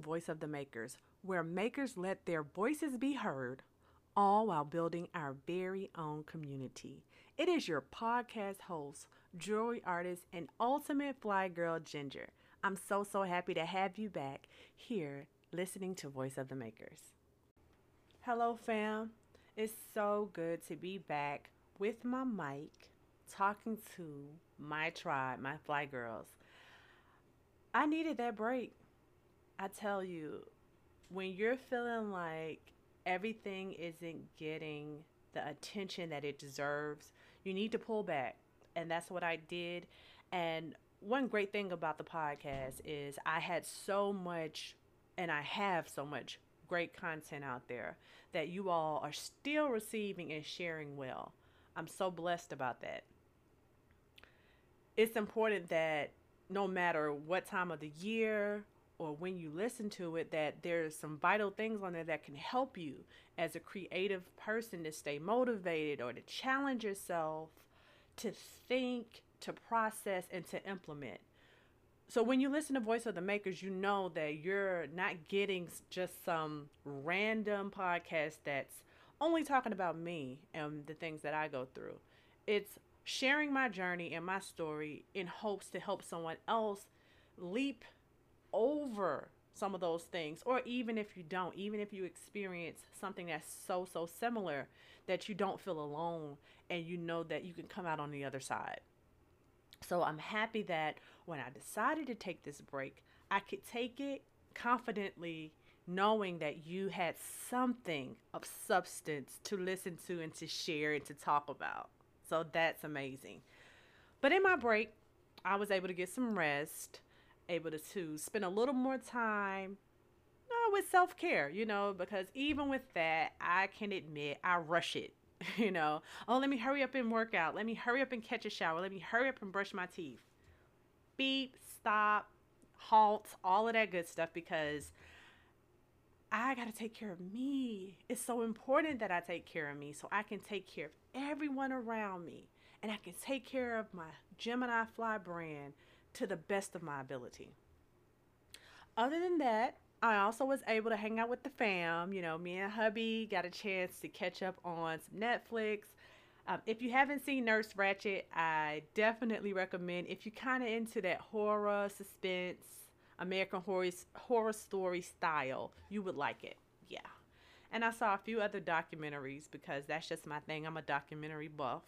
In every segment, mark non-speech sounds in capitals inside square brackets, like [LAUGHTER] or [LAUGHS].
Voice of the Makers, where makers let their voices be heard, all while building our very own community. It is your podcast host, jewelry artist, and ultimate fly girl, Ginger. I'm so, so happy to have you back here listening to Voice of the Makers. Hello, fam. It's so good to be back with my mic talking to my tribe, my fly girls. I needed that break. I tell you, when you're feeling like everything isn't getting the attention that it deserves, you need to pull back. And that's what I did. And one great thing about the podcast is I had so much, and I have so much great content out there that you all are still receiving and sharing well. I'm so blessed about that. It's important that no matter what time of the year or when you listen to it that there's some vital things on there that can help you as a creative person to stay motivated or to challenge yourself to think to process and to implement. So when you listen to voice of the makers you know that you're not getting just some random podcast that's only talking about me and the things that i go through. It's sharing my journey and my story in hopes to help someone else leap over some of those things or even if you don't even if you experience something that's so so similar that you don't feel alone and you know that you can come out on the other side. So i'm happy that when i decided to take this break i could take it confidently knowing that you had something of substance to listen to and to share and to talk about. So that's amazing. But in my break i was able to get some rest able to, to spend a little more time uh, with self care, you know, because even with that, I can admit I rush it. [LAUGHS] You know, oh, let me hurry up and work out. Let me hurry up and catch a shower. Let me hurry up and brush my teeth. Beep, stop, halt, all of that good stuff because I got to take care of me. It's so important that I take care of me so I can take care of everyone around me and I can take care of my Gemini Fly brand to the best of my ability. Other than that, I also was able to hang out with the fam. You know, me and hubby got a chance to catch up on some Netflix. Um, if you haven't seen Nurse Ratched, I definitely recommend. If you're kind of into that horror, suspense, American horror horror story style, you would like it. Yeah. And I saw a few other documentaries because that's just my thing. I'm a documentary buff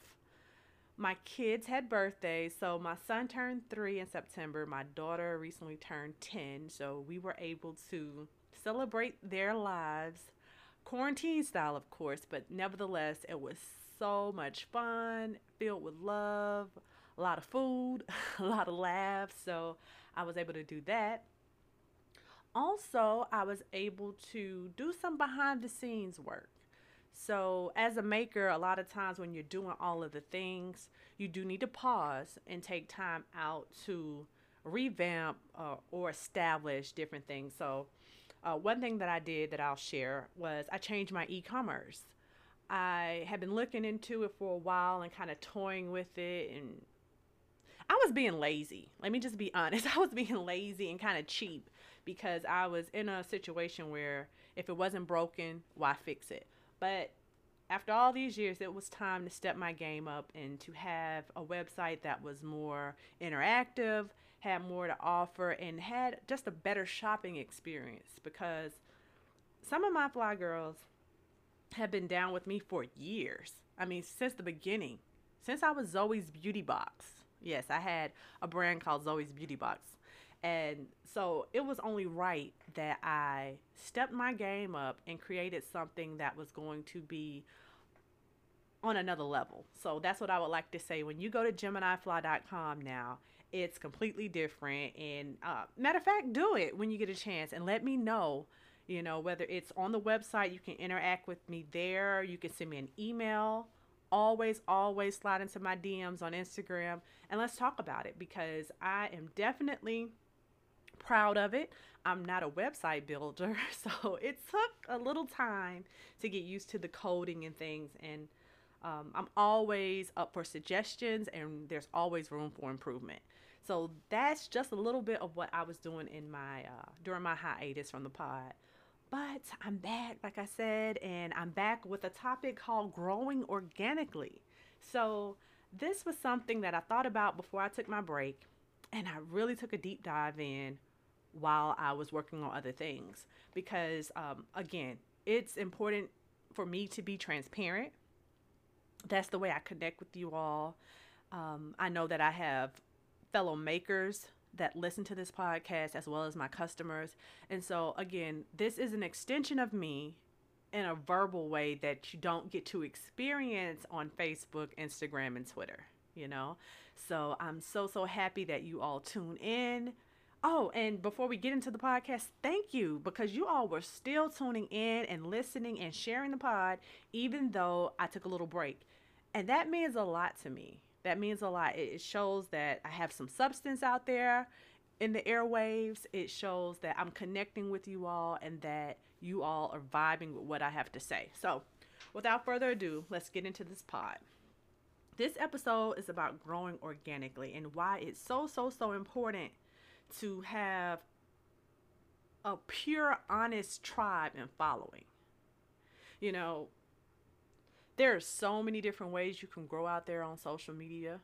my kids had birthdays. So my son turned three in September. My daughter recently turned 10. So we were able to celebrate their lives, quarantine style, of course, but nevertheless, it was so much fun, filled with love, a lot of food, [LAUGHS] a lot of laughs. So I was able to do that. Also, I was able to do some behind the scenes work. So, as a maker, a lot of times when you're doing all of the things, you do need to pause and take time out to revamp uh, or establish different things. So, uh, one thing that I did that I'll share was I changed my e commerce. I had been looking into it for a while and kind of toying with it, and I was being lazy. Let me just be [LAUGHS] honest. I was being lazy and kind of cheap because I was in a situation where if it wasn't broken, why fix it? But after all these years, it was time to step my game up and to have a website that was more interactive, had more to offer, and had just a better shopping experience because some of my fly girls have been down with me for years. I mean, since the beginning, since I was Zoe's Beauty Box. Yes, I had a brand called Zoe's Beauty Box. And so it was only right that I stepped my game up and created something that was going to be on another level. So that's what I would like to say. When you go to GeminiFly.com now, it's completely different. And uh, matter of fact, do it when you get a chance and let me know. You know, whether it's on the website, you can interact with me there. You can send me an email. Always, always slide into my DMs on Instagram and let's talk about it because I am definitely proud of it. I'm not a website builder, [LAUGHS] so it took a little time to get used to the coding and things. And um, I'm always up for suggestions, and there's always room for improvement. So that's just a little bit of what I was doing in my uh, during my hiatus from the pod. But I'm back, like I said, and I'm back with a topic called growing organically. So this was something that I thought about before I took my break, and I really took a deep dive in while I was working on other things because, um, again, it's important for me to be transparent. That's the way I connect with you all. Um, I know that I have fellow makers that listen to this podcast as well as my customers. And so, again, this is an extension of me in a verbal way that you don't get to experience on Facebook, Instagram, and Twitter, you know? So, I'm so, so happy that you all tune in. Oh, and before we get into the podcast, thank you because you all were still tuning in and listening and sharing the pod, even though I took a little break. And that means a lot to me. That means a lot. It shows that I have some substance out there in the airwaves. It shows that I'm connecting with you all and that you all are vibing with what I have to say. So, without further ado, let's get into this pod. This episode is about growing organically and why it's so, so, so important to have a pure, honest tribe and following. You know, there are so many different ways you can grow out there on social media.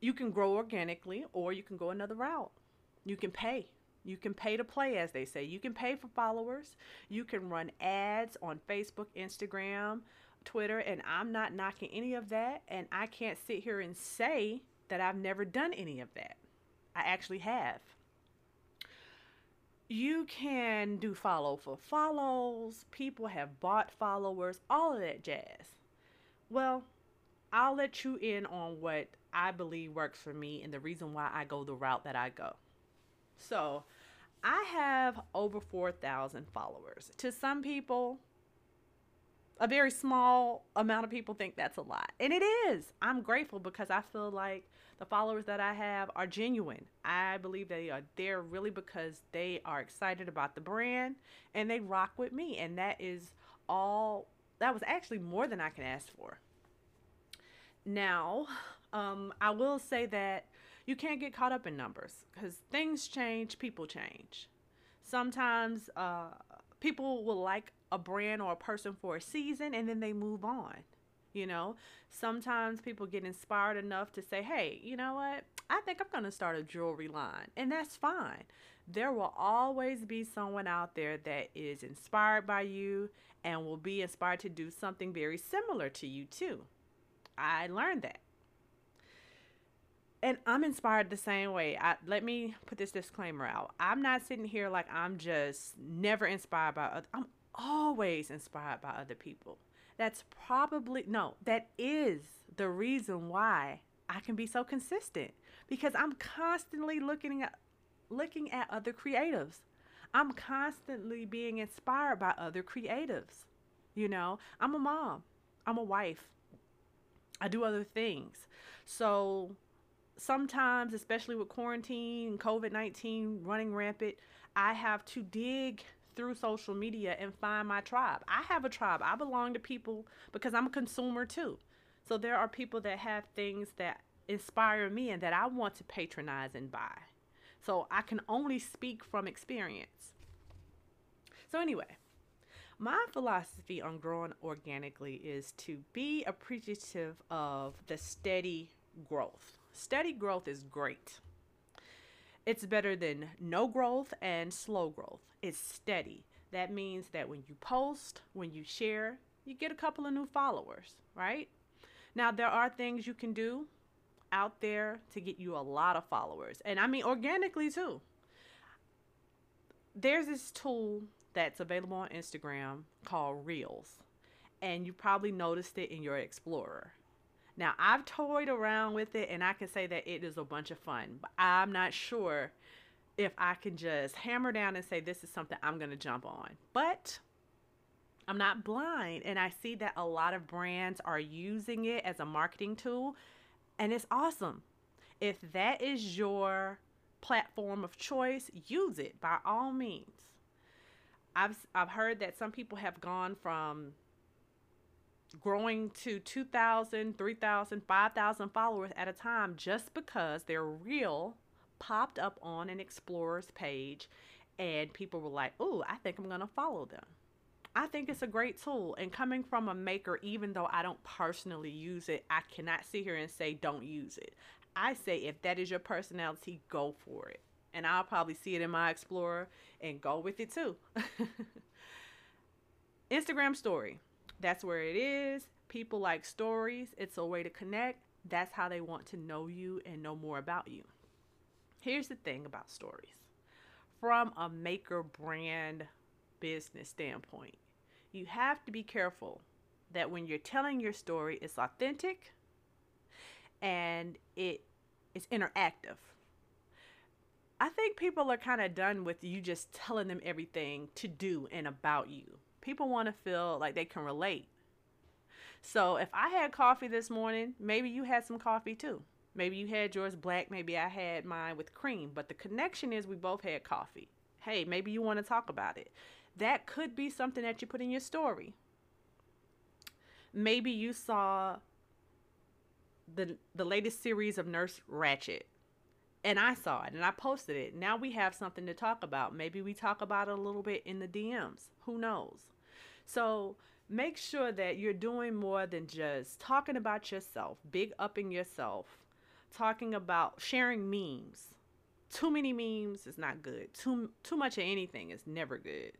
You can grow organically, or you can go another route. You can pay. You can pay to play, as they say. You can pay for followers. You can run ads on Facebook, Instagram, Twitter, and I'm not knocking any of that. And I can't sit here and say that I've never done any of that. I actually have. You can do follow for follows. People have bought followers, all of that jazz. Well, I'll let you in on what I believe works for me and the reason why I go the route that I go. So, I have over 4,000 followers. To some people, a very small amount of people think that's a lot. And it is. I'm grateful because I feel like the followers that I have are genuine. I believe they are there really because they are excited about the brand and they rock with me. And that is all, that was actually more than I can ask for. Now, um, I will say that you can't get caught up in numbers because things change, people change. Sometimes uh, people will like a brand or a person for a season and then they move on. You know, sometimes people get inspired enough to say, hey, you know what? I think I'm going to start a jewelry line. And that's fine. There will always be someone out there that is inspired by you and will be inspired to do something very similar to you, too. I learned that. And I'm inspired the same way. I, let me put this disclaimer out. I'm not sitting here like I'm just never inspired by other. I'm always inspired by other people. That's probably, no, that is the reason why I can be so consistent because I'm constantly looking at looking at other creatives. I'm constantly being inspired by other creatives. You know, I'm a mom. I'm a wife. I do other things. So sometimes, especially with quarantine, COVID 19 running rampant, I have to dig through social media and find my tribe. I have a tribe. I belong to people because I'm a consumer too. So there are people that have things that inspire me and that I want to patronize and buy. So I can only speak from experience. So, anyway, my philosophy on growing organically is to be appreciative of the steady growth. Steady growth is great. It's better than no growth and slow growth. It's steady. That means that when you post, when you share, you get a couple of new followers, right? Now, there are things you can do out there to get you a lot of followers. And I mean, organically too. There's this tool that's available on Instagram called Reels. And you probably noticed it in your Explorer. Now, I've toyed around with it and I can say that it is a bunch of fun, but I'm not sure if I can just hammer down and say this is something I'm going to jump on. But I'm not blind and I see that a lot of brands are using it as a marketing tool and it's awesome. If that is your platform of choice, use it by all means. I've I've heard that some people have gone from growing to 2,000, 3,000, 5,000 followers at a time just because their reel popped up on an explorer's page and people were like, oh, I think I'm going to follow them. I think it's a great tool. And coming from a maker, even though I don't personally use it, I cannot sit here and say don't use it. I say if that is your personality, go for it. And I'll probably see it in my Explorer and go with it too. [LAUGHS] Instagram story. That's where it is. People like stories. It's a way to connect. That's how they want to know you and know more about you. Here's the thing about stories from a maker brand business standpoint, you have to be careful that when you're telling your story, it's authentic and it is interactive. I think people are kind of done with you just telling them everything to do and about you. People want to feel like they can relate. So if I had coffee this morning, maybe you had some coffee too. Maybe you had yours black, maybe I had mine with cream, but the connection is we both had coffee. Hey, maybe you want to talk about it. That could be something that you put in your story. Maybe you saw the the latest series of Nurse Ratched and I saw it and I posted it. Now we have something to talk about. Maybe we talk about it a little bit in the DMs. Who knows? So make sure that you're doing more than just talking about yourself, big upping yourself, talking about sharing memes. Too many memes is not good. Too too much of anything is never good.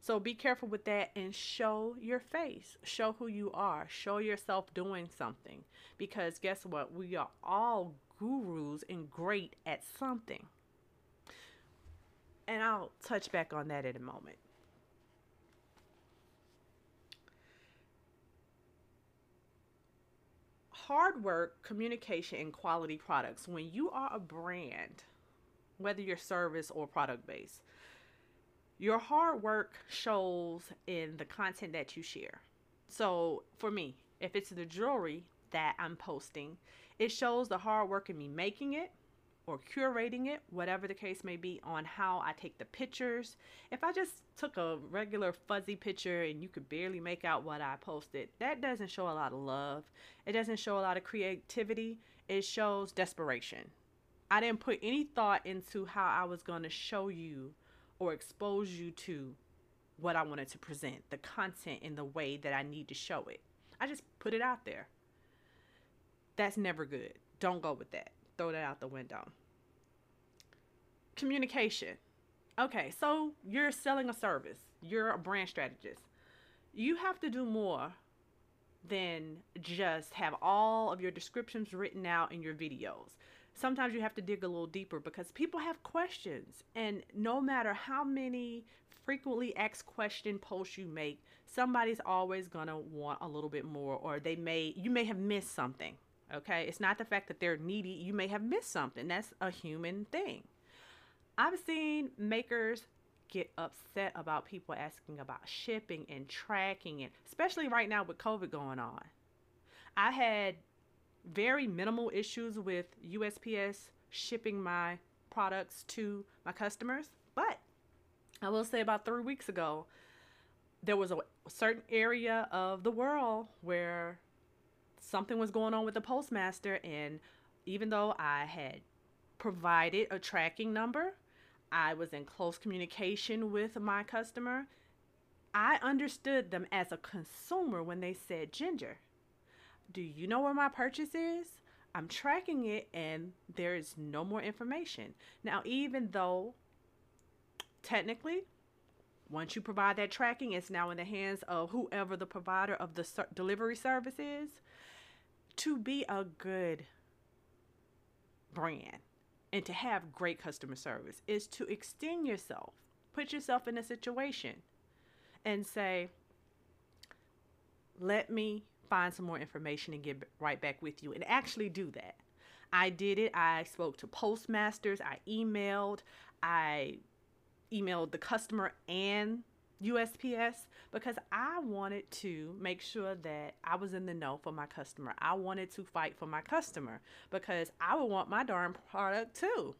So be careful with that and show your face. Show who you are. Show yourself doing something. Because guess what? We are all gurus and great at something. And I'll touch back on that in a moment. Hard work, communication, and quality products. When you are a brand, whether you're service or product based, your hard work shows in the content that you share. So for me, if it's the jewelry that I'm posting, it shows the hard work in me making it or curating it, whatever the case may be, on how I take the pictures. If I just took a regular fuzzy picture and you could barely make out what I posted, that doesn't show a lot of love. It doesn't show a lot of creativity. It shows desperation. I didn't put any thought into how I was going to show you or expose you to what I wanted to present, the content in the way that I need to show it. I just put it out there. That's never good. Don't go with that. Throw that out the window. Communication. Okay, so you're selling a service, you're a brand strategist. You have to do more than just have all of your descriptions written out in your videos. Sometimes you have to dig a little deeper because people have questions, and no matter how many frequently asked question posts you make, somebody's always gonna want a little bit more, or they may you may have missed something. Okay, it's not the fact that they're needy. You may have missed something. That's a human thing. I've seen makers get upset about people asking about shipping and tracking, and especially right now with COVID going on. I had very minimal issues with USPS shipping my products to my customers, but I will say about three weeks ago, there was a certain area of the world where something was going on with the postmaster and even though I had provided a tracking number, I was in close communication with my customer. I understood them as a consumer when they said, Ginger, do you know where my purchase is? I'm tracking it and there is no more information. Now, even though technically, once you provide that tracking, it's now in the hands of whoever the provider of the ser- delivery service is to be a good brand and to have great customer service is to extend yourself, put yourself in a situation and say, let me find some more information and get right back with you and actually do that. I did it. I spoke to postmasters, I emailed, I emailed the customer and USPS because I wanted to make sure that I was in the know for my customer. I wanted to fight for my customer because I would want my darn product too.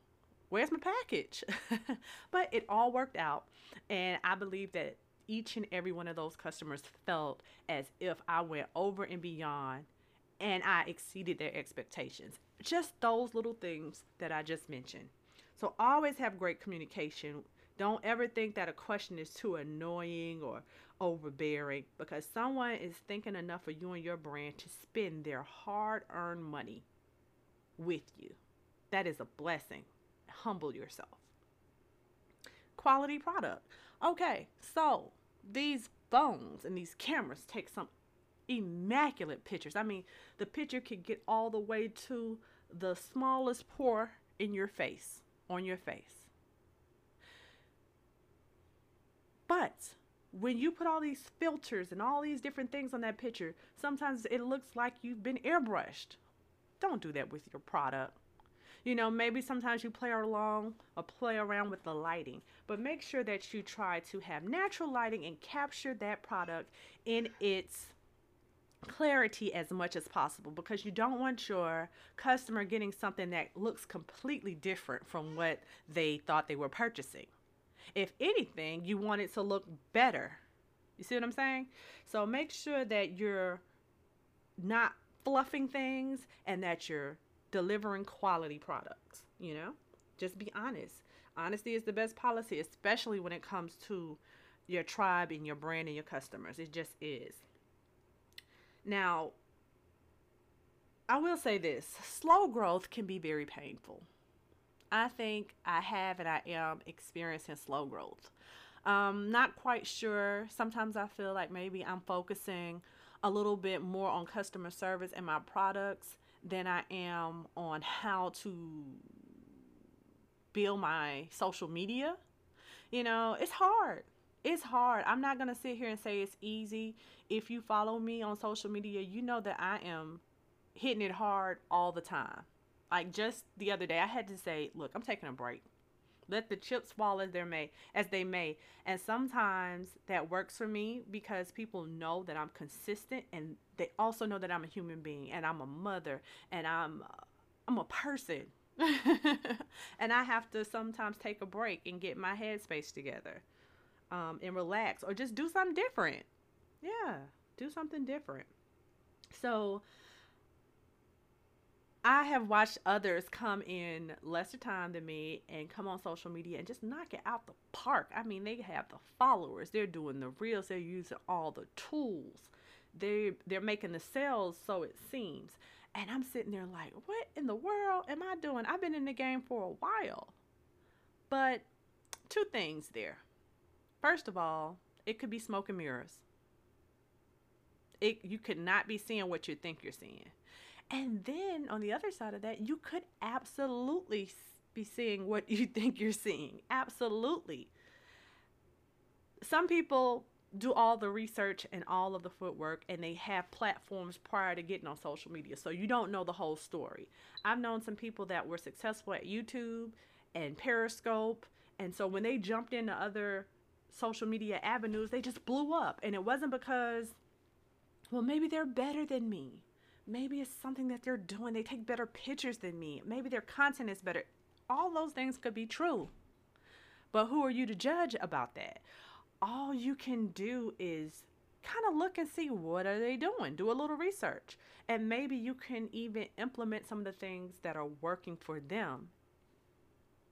Where's my package? [LAUGHS] but it all worked out. And I believe that each and every one of those customers felt as if I went over and beyond and I exceeded their expectations. Just those little things that I just mentioned. So always have great communication. Don't ever think that a question is too annoying or overbearing because someone is thinking enough of you and your brand to spend their hard earned money with you. That is a blessing. Humble yourself. Quality product. Okay, so these phones and these cameras take some immaculate pictures. I mean, the picture can get all the way to the smallest pore in your face, on your face. But when you put all these filters and all these different things on that picture, sometimes it looks like you've been airbrushed. Don't do that with your product. You know, maybe sometimes you play along or play around with the lighting, but make sure that you try to have natural lighting and capture that product in its clarity as much as possible because you don't want your customer getting something that looks completely different from what they thought they were purchasing. If anything, you want it to look better. You see what I'm saying? So make sure that you're not fluffing things and that you're delivering quality products, you know? Just be honest. Honesty is the best policy, especially when it comes to your tribe and your brand and your customers. It just is. Now, I will say this slow growth can be very painful. I think I have and I am experiencing slow growth. Um, not quite sure. Sometimes I feel like maybe I'm focusing a little bit more on customer service and my products than I am on how to build my social media. You know, it's hard. It's hard. I'm not going to sit here and say it's easy. If you follow me on social media, you know that I am hitting it hard all the time. Like just the other day, I had to say, look, I'm taking a break. Let the chips fall as they may, as they may. And sometimes that works for me because people know that I'm consistent, and they also know that I'm a human being, and I'm a mother, and I'm, I'm a person. [LAUGHS] and I have to sometimes take a break and get my headspace together, um, and relax, or just do something different. Yeah, do something different. So I have watched others come in lesser time than me and come on social media and just knock it out the park. I mean, they have the followers, they're doing the reels, they're using all the tools. They they're making the sales so it seems. And I'm sitting there like, what in the world am I doing? I've been in the game for a while. But two things there. First of all, it could be smoke and mirrors. It you could not be seeing what you think you're seeing. And then on the other side of that, you could absolutely be seeing what [LAUGHS] you think you're seeing. Absolutely. Some people do all the research and all of the footwork and they have platforms prior to getting on social media. So you don't know the whole story. I've known some people that were successful at YouTube and Periscope. And so when they jumped into other social media avenues, they just blew up. And it wasn't because, well, maybe they're better than me Maybe it's something that they're doing. They take better pictures than me. Maybe their content is better. All those things could be true. But who are you to judge about that? All you can do is kind of look and see what are they doing do a little research and maybe you can even implement some of the things that are working for them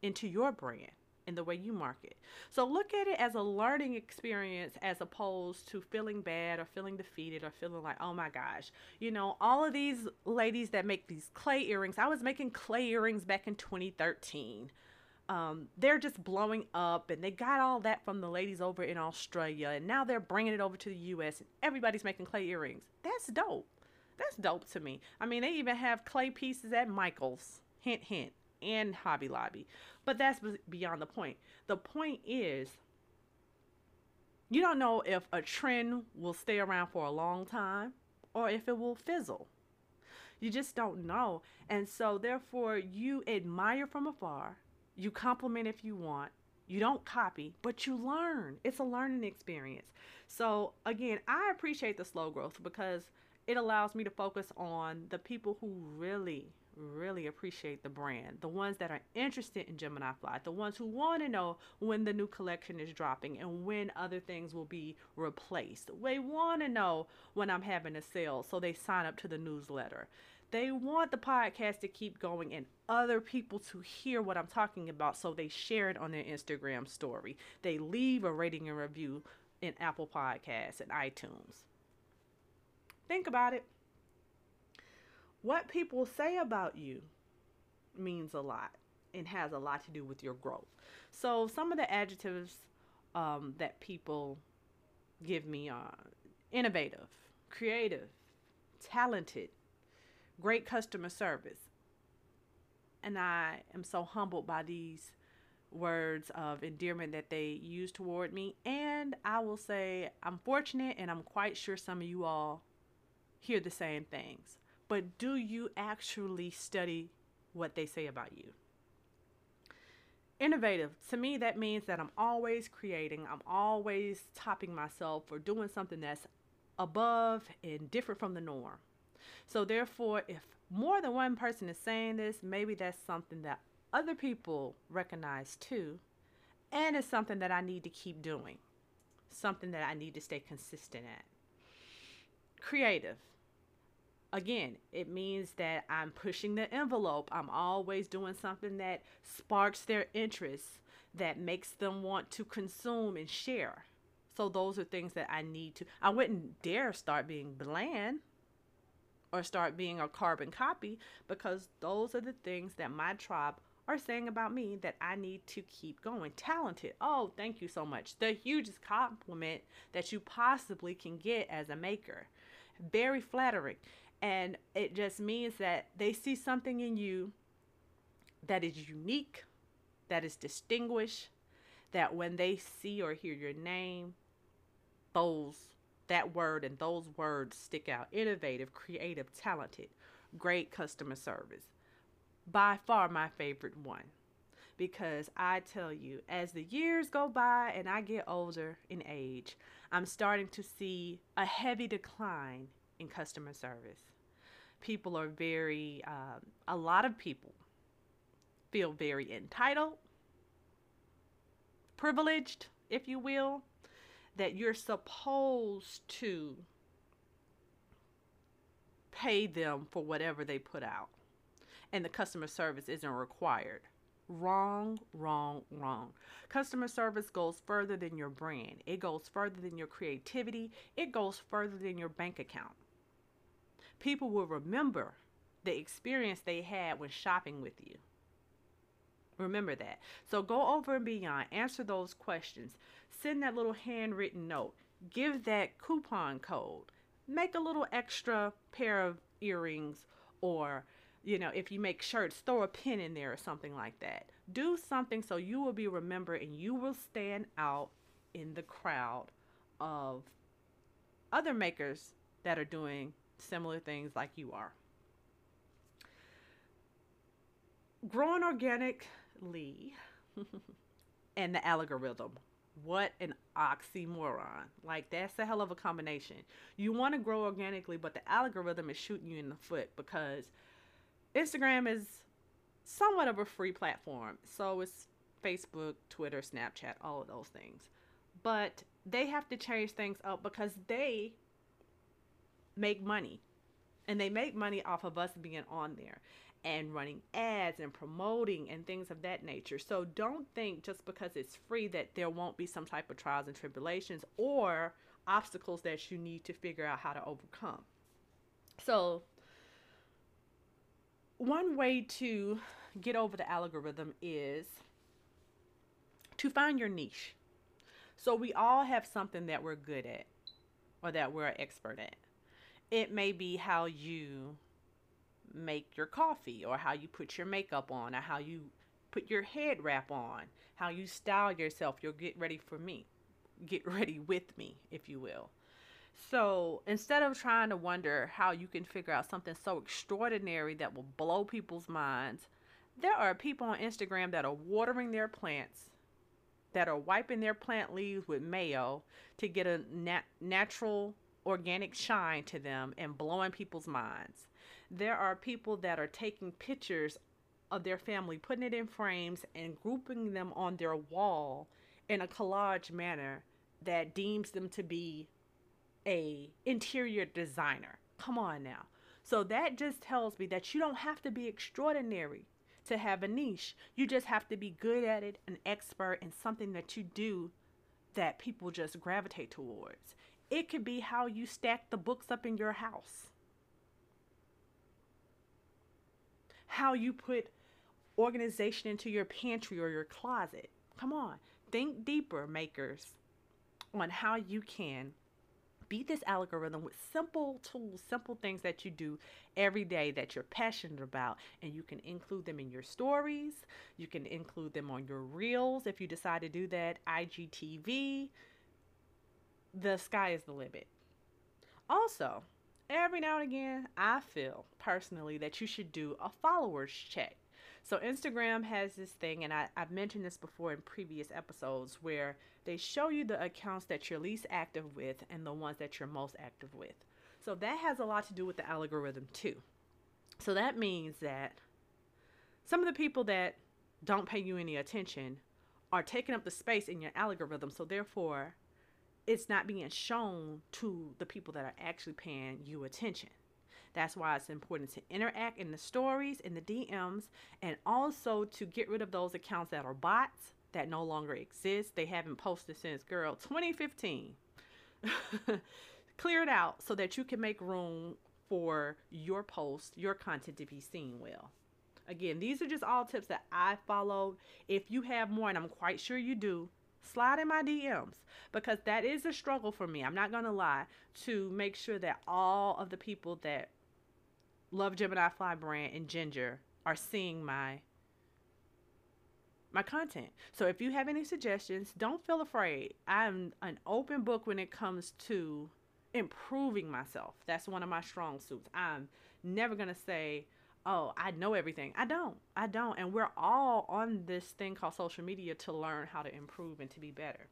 into your brand in the way you market. So look at it as a learning experience as opposed to feeling bad or feeling defeated or feeling like, oh my gosh, you know, all of these ladies that make these clay earrings, I was making clay earrings back in 2013. Um, they're just blowing up and they got all that from the ladies over in Australia and now they're bringing it over to the US and everybody's making clay earrings. That's dope. That's dope to me. I mean, they even have clay pieces at Michael's. Hint, hint and Hobby Lobby. But that's beyond the point. The point is, you don't know if a trend will stay around for a long time or if it will fizzle. You just don't know. And so, therefore, you admire from afar, you compliment if you want, you don't copy, but you learn. It's a learning experience. So, again, I appreciate the slow growth because it allows me to focus on the people who really really appreciate the brand, the ones that are interested in Gemini Fly, the ones who want to know when the new collection is dropping and when other things will be replaced. They want to know when I'm having a sale, so they sign up to the newsletter. They want the podcast to keep going and other people to hear what I'm talking about, so they share it on their Instagram story. They leave a rating and review in Apple Podcasts and iTunes. Think about it. What people say about you means a lot and has a lot to do with your growth. So, some of the adjectives um, that people give me are innovative, creative, talented, great customer service. And I am so humbled by these words of endearment that they use toward me. And I will say, I'm fortunate and I'm quite sure some of you all hear the same things. But do you actually study what they say about you? Innovative, to me, that means that I'm always creating, I'm always topping myself or doing something that's above and different from the norm. So, therefore, if more than one person is saying this, maybe that's something that other people recognize too. And it's something that I need to keep doing, something that I need to stay consistent at. Creative. Again, it means that I'm pushing the envelope. I'm always doing something that sparks their interest, that makes them want to consume and share. So, those are things that I need to. I wouldn't dare start being bland or start being a carbon copy because those are the things that my tribe are saying about me that I need to keep going. Talented. Oh, thank you so much. The hugest compliment that you possibly can get as a maker. Very flattering. And it just means that they see something in you that is unique, that is distinguished, that when they see or hear your name, those that word and those words stick out. Innovative, creative, talented, great customer service. By far my favorite one. Because I tell you, as the years go by and I get older in age, I'm starting to see a heavy decline in customer service. People are very, um, a lot of people feel very entitled, privileged, if you will, that you're supposed to pay them for whatever they put out. And the customer service isn't required. Wrong, wrong, wrong. Customer service goes further than your brand, it goes further than your creativity, it goes further than your bank account. People will remember the experience they had when shopping with you. Remember that. So go over and beyond, answer those questions, send that little handwritten note, give that coupon code, make a little extra pair of earrings, or, you know, if you make shirts, throw a pin in there or something like that. Do something so you will be remembered and you will stand out in the crowd of other makers that are doing similar things like you are. Growing organically [LAUGHS] and the algorithm. What an oxymoron. Like, that's a hell of a combination. You want to grow organically, but the algorithm is shooting you in the foot because Instagram is somewhat of a free platform. So it's Facebook, Twitter, Snapchat, all of those things. But they have to change things up because they make money. And they make money off of us being on there and running ads and promoting and things of that nature. So don't think just because it's free that there won't be some type of trials and tribulations or obstacles that you need to figure out how to overcome. So, one way to get over the algorithm is to find your niche. So, we all have something that we're good at or that we're an expert at. It may be how you make your coffee or how you put your makeup on or how you put your head wrap on, how you style yourself. You'll get ready for me. Get [LAUGHS] ready with me, if you will. So instead of trying to wonder how you can figure out something so extraordinary that will blow people's minds, there are people on Instagram that are watering their plants, that are wiping their plant leaves with mayo to get a nat- natural organic shine to them and blowing people's minds. There are people that are taking pictures of their family, putting it in frames and grouping them on their wall in a collage manner that deems them to be a interior designer. Come on now. So that just tells me that you don't have to be extraordinary to have a niche. You just have to be good at it, an expert in something that you do that people just gravitate towards. It could be how you stack the books up in your house. How you put organization into your pantry or your closet. Come on, think deeper, makers, on how you can beat this algorithm with simple tools, simple things that you do every day that you're passionate about. And you can include them in your stories. You can include them on your reels if you decide to do that, IGTV. The sky is the limit. Also, every now and again, I feel personally that you should do a followers check. So Instagram has this thing, and I, I've mentioned this before in previous episodes, where they show you the accounts that you're least active with and the ones that you're most active with. So that has a lot to do with the algorithm too. So that means that some of the people that don't pay you any attention are taking up the space in your algorithm. So therefore, it's not being shown to the people that are actually paying you attention. That's why it's important to interact in the stories, in the DMs, and also to get rid of those accounts that are bots that no longer exist. They haven't posted since, girl, 2015. [LAUGHS] Clear it out so that you can make room for your post, your content to be seen well. Again, these are just all tips that I followed. If you have more, and I'm quite sure you do, slide in my DMs because that is a struggle for me. I'm not going to lie to make sure that all of the people that Love Gemini Fly brand and Ginger are seeing my my content. So if you have any suggestions, don't feel afraid. I'm an open book when it comes to improving myself. That's one of my strong suits. I'm never going to say, "Oh, I know everything." I don't. I don't. And we're all on this thing called social media to learn how to improve and to be better.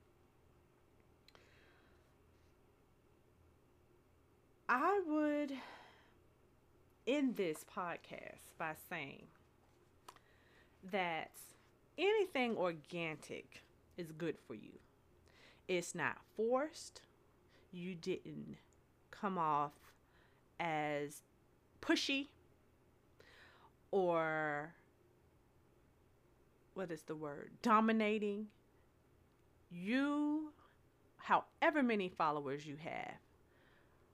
I would end this podcast by saying that anything organic is good for you. It's not forced. You didn't come off as pushy or what is the word? Dominating. You, however many followers you have,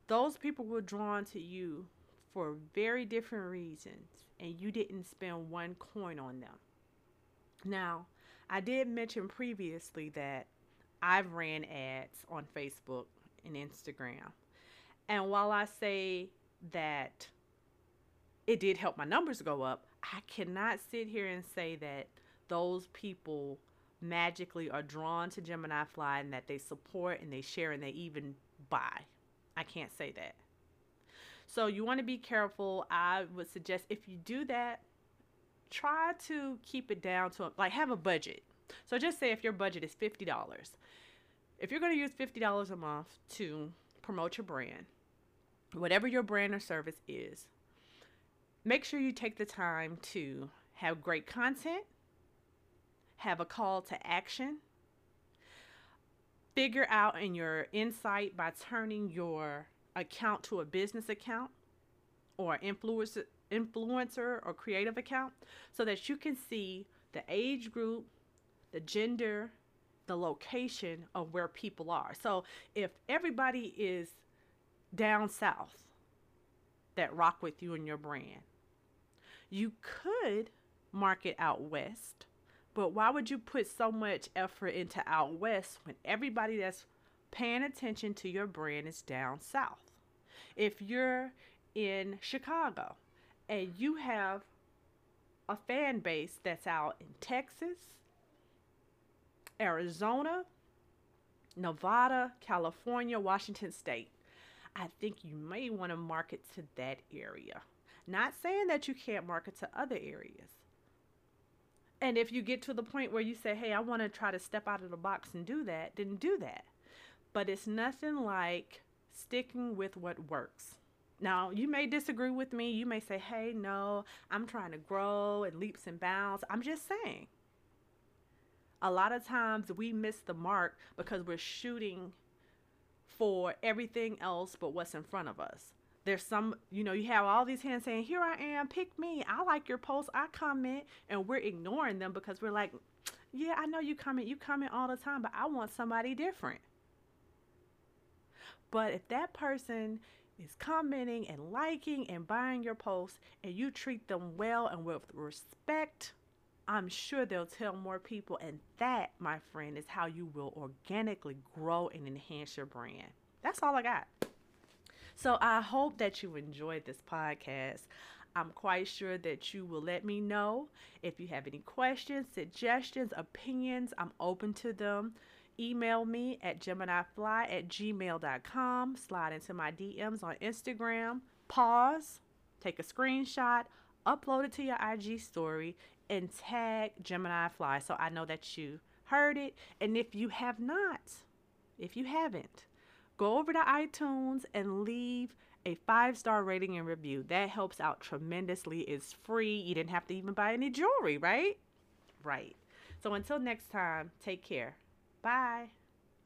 those people were drawn to you for very different reasons and you didn't spend one coin on them. Now, I did mention previously that I've ran ads on Facebook and Instagram. And while I say that it did help my numbers go up, I cannot sit here and say that those people magically are drawn to Gemini Fly and that they support and they share and they even buy. I can't say that. So you want to be careful. I would suggest if you do that, try to keep it down to like have a budget. So just say if your budget is $50. If you're going to use $50 a month to promote your brand, whatever your brand or service is, make sure you take the time to have great content, have a call to action, figure out in your insight by turning your account to a business account or influencer influencer or creative account so that you can see the age group, the gender, the location of where people are. So if everybody is down south that rock with you and your brand, you could market out west, but why would you put so much effort into out west when everybody that's paying attention to your brand is down south. If you're in Chicago and you have a fan base that's out in Texas, Arizona, Nevada, California, Washington State, I think you may want to market to that area. Not saying that you can't market to other areas. And if you get to the point where you say, hey, I want to try to step out of the box and do that, then do that. But it's nothing like sticking with what works. Now, you may disagree with me. You may say, hey, no, I'm trying to grow and leaps and bounds. I'm just saying. A lot of times we miss the mark because we're shooting for everything else but what's in front of us. There's some, you know, you have all these hands saying, Here I am, pick me. I like your post, I comment, and we're ignoring them because we're like, Yeah, I know you comment, you comment all the time, but I want somebody different. But if that person is commenting and liking and buying your posts and you treat them well and with respect, I'm sure they'll tell more people. And that, my friend, is how you will organically grow and enhance your brand. That's all I got. So I hope that you enjoyed this podcast. I'm quite sure that you will let me know if you have any questions, suggestions, opinions. I'm open to them email me at geminifly at gmail.com. Slide into my DMs on Instagram. Pause, take a screenshot, upload it to your IG story, and tag Gemini Fly so I know that you heard it. And if you have not, if you haven't, go over to iTunes and leave a five star rating and review. That helps out tremendously. It's free. You didn't have to even buy any jewelry, right? Right. So until next time, take care. Bye.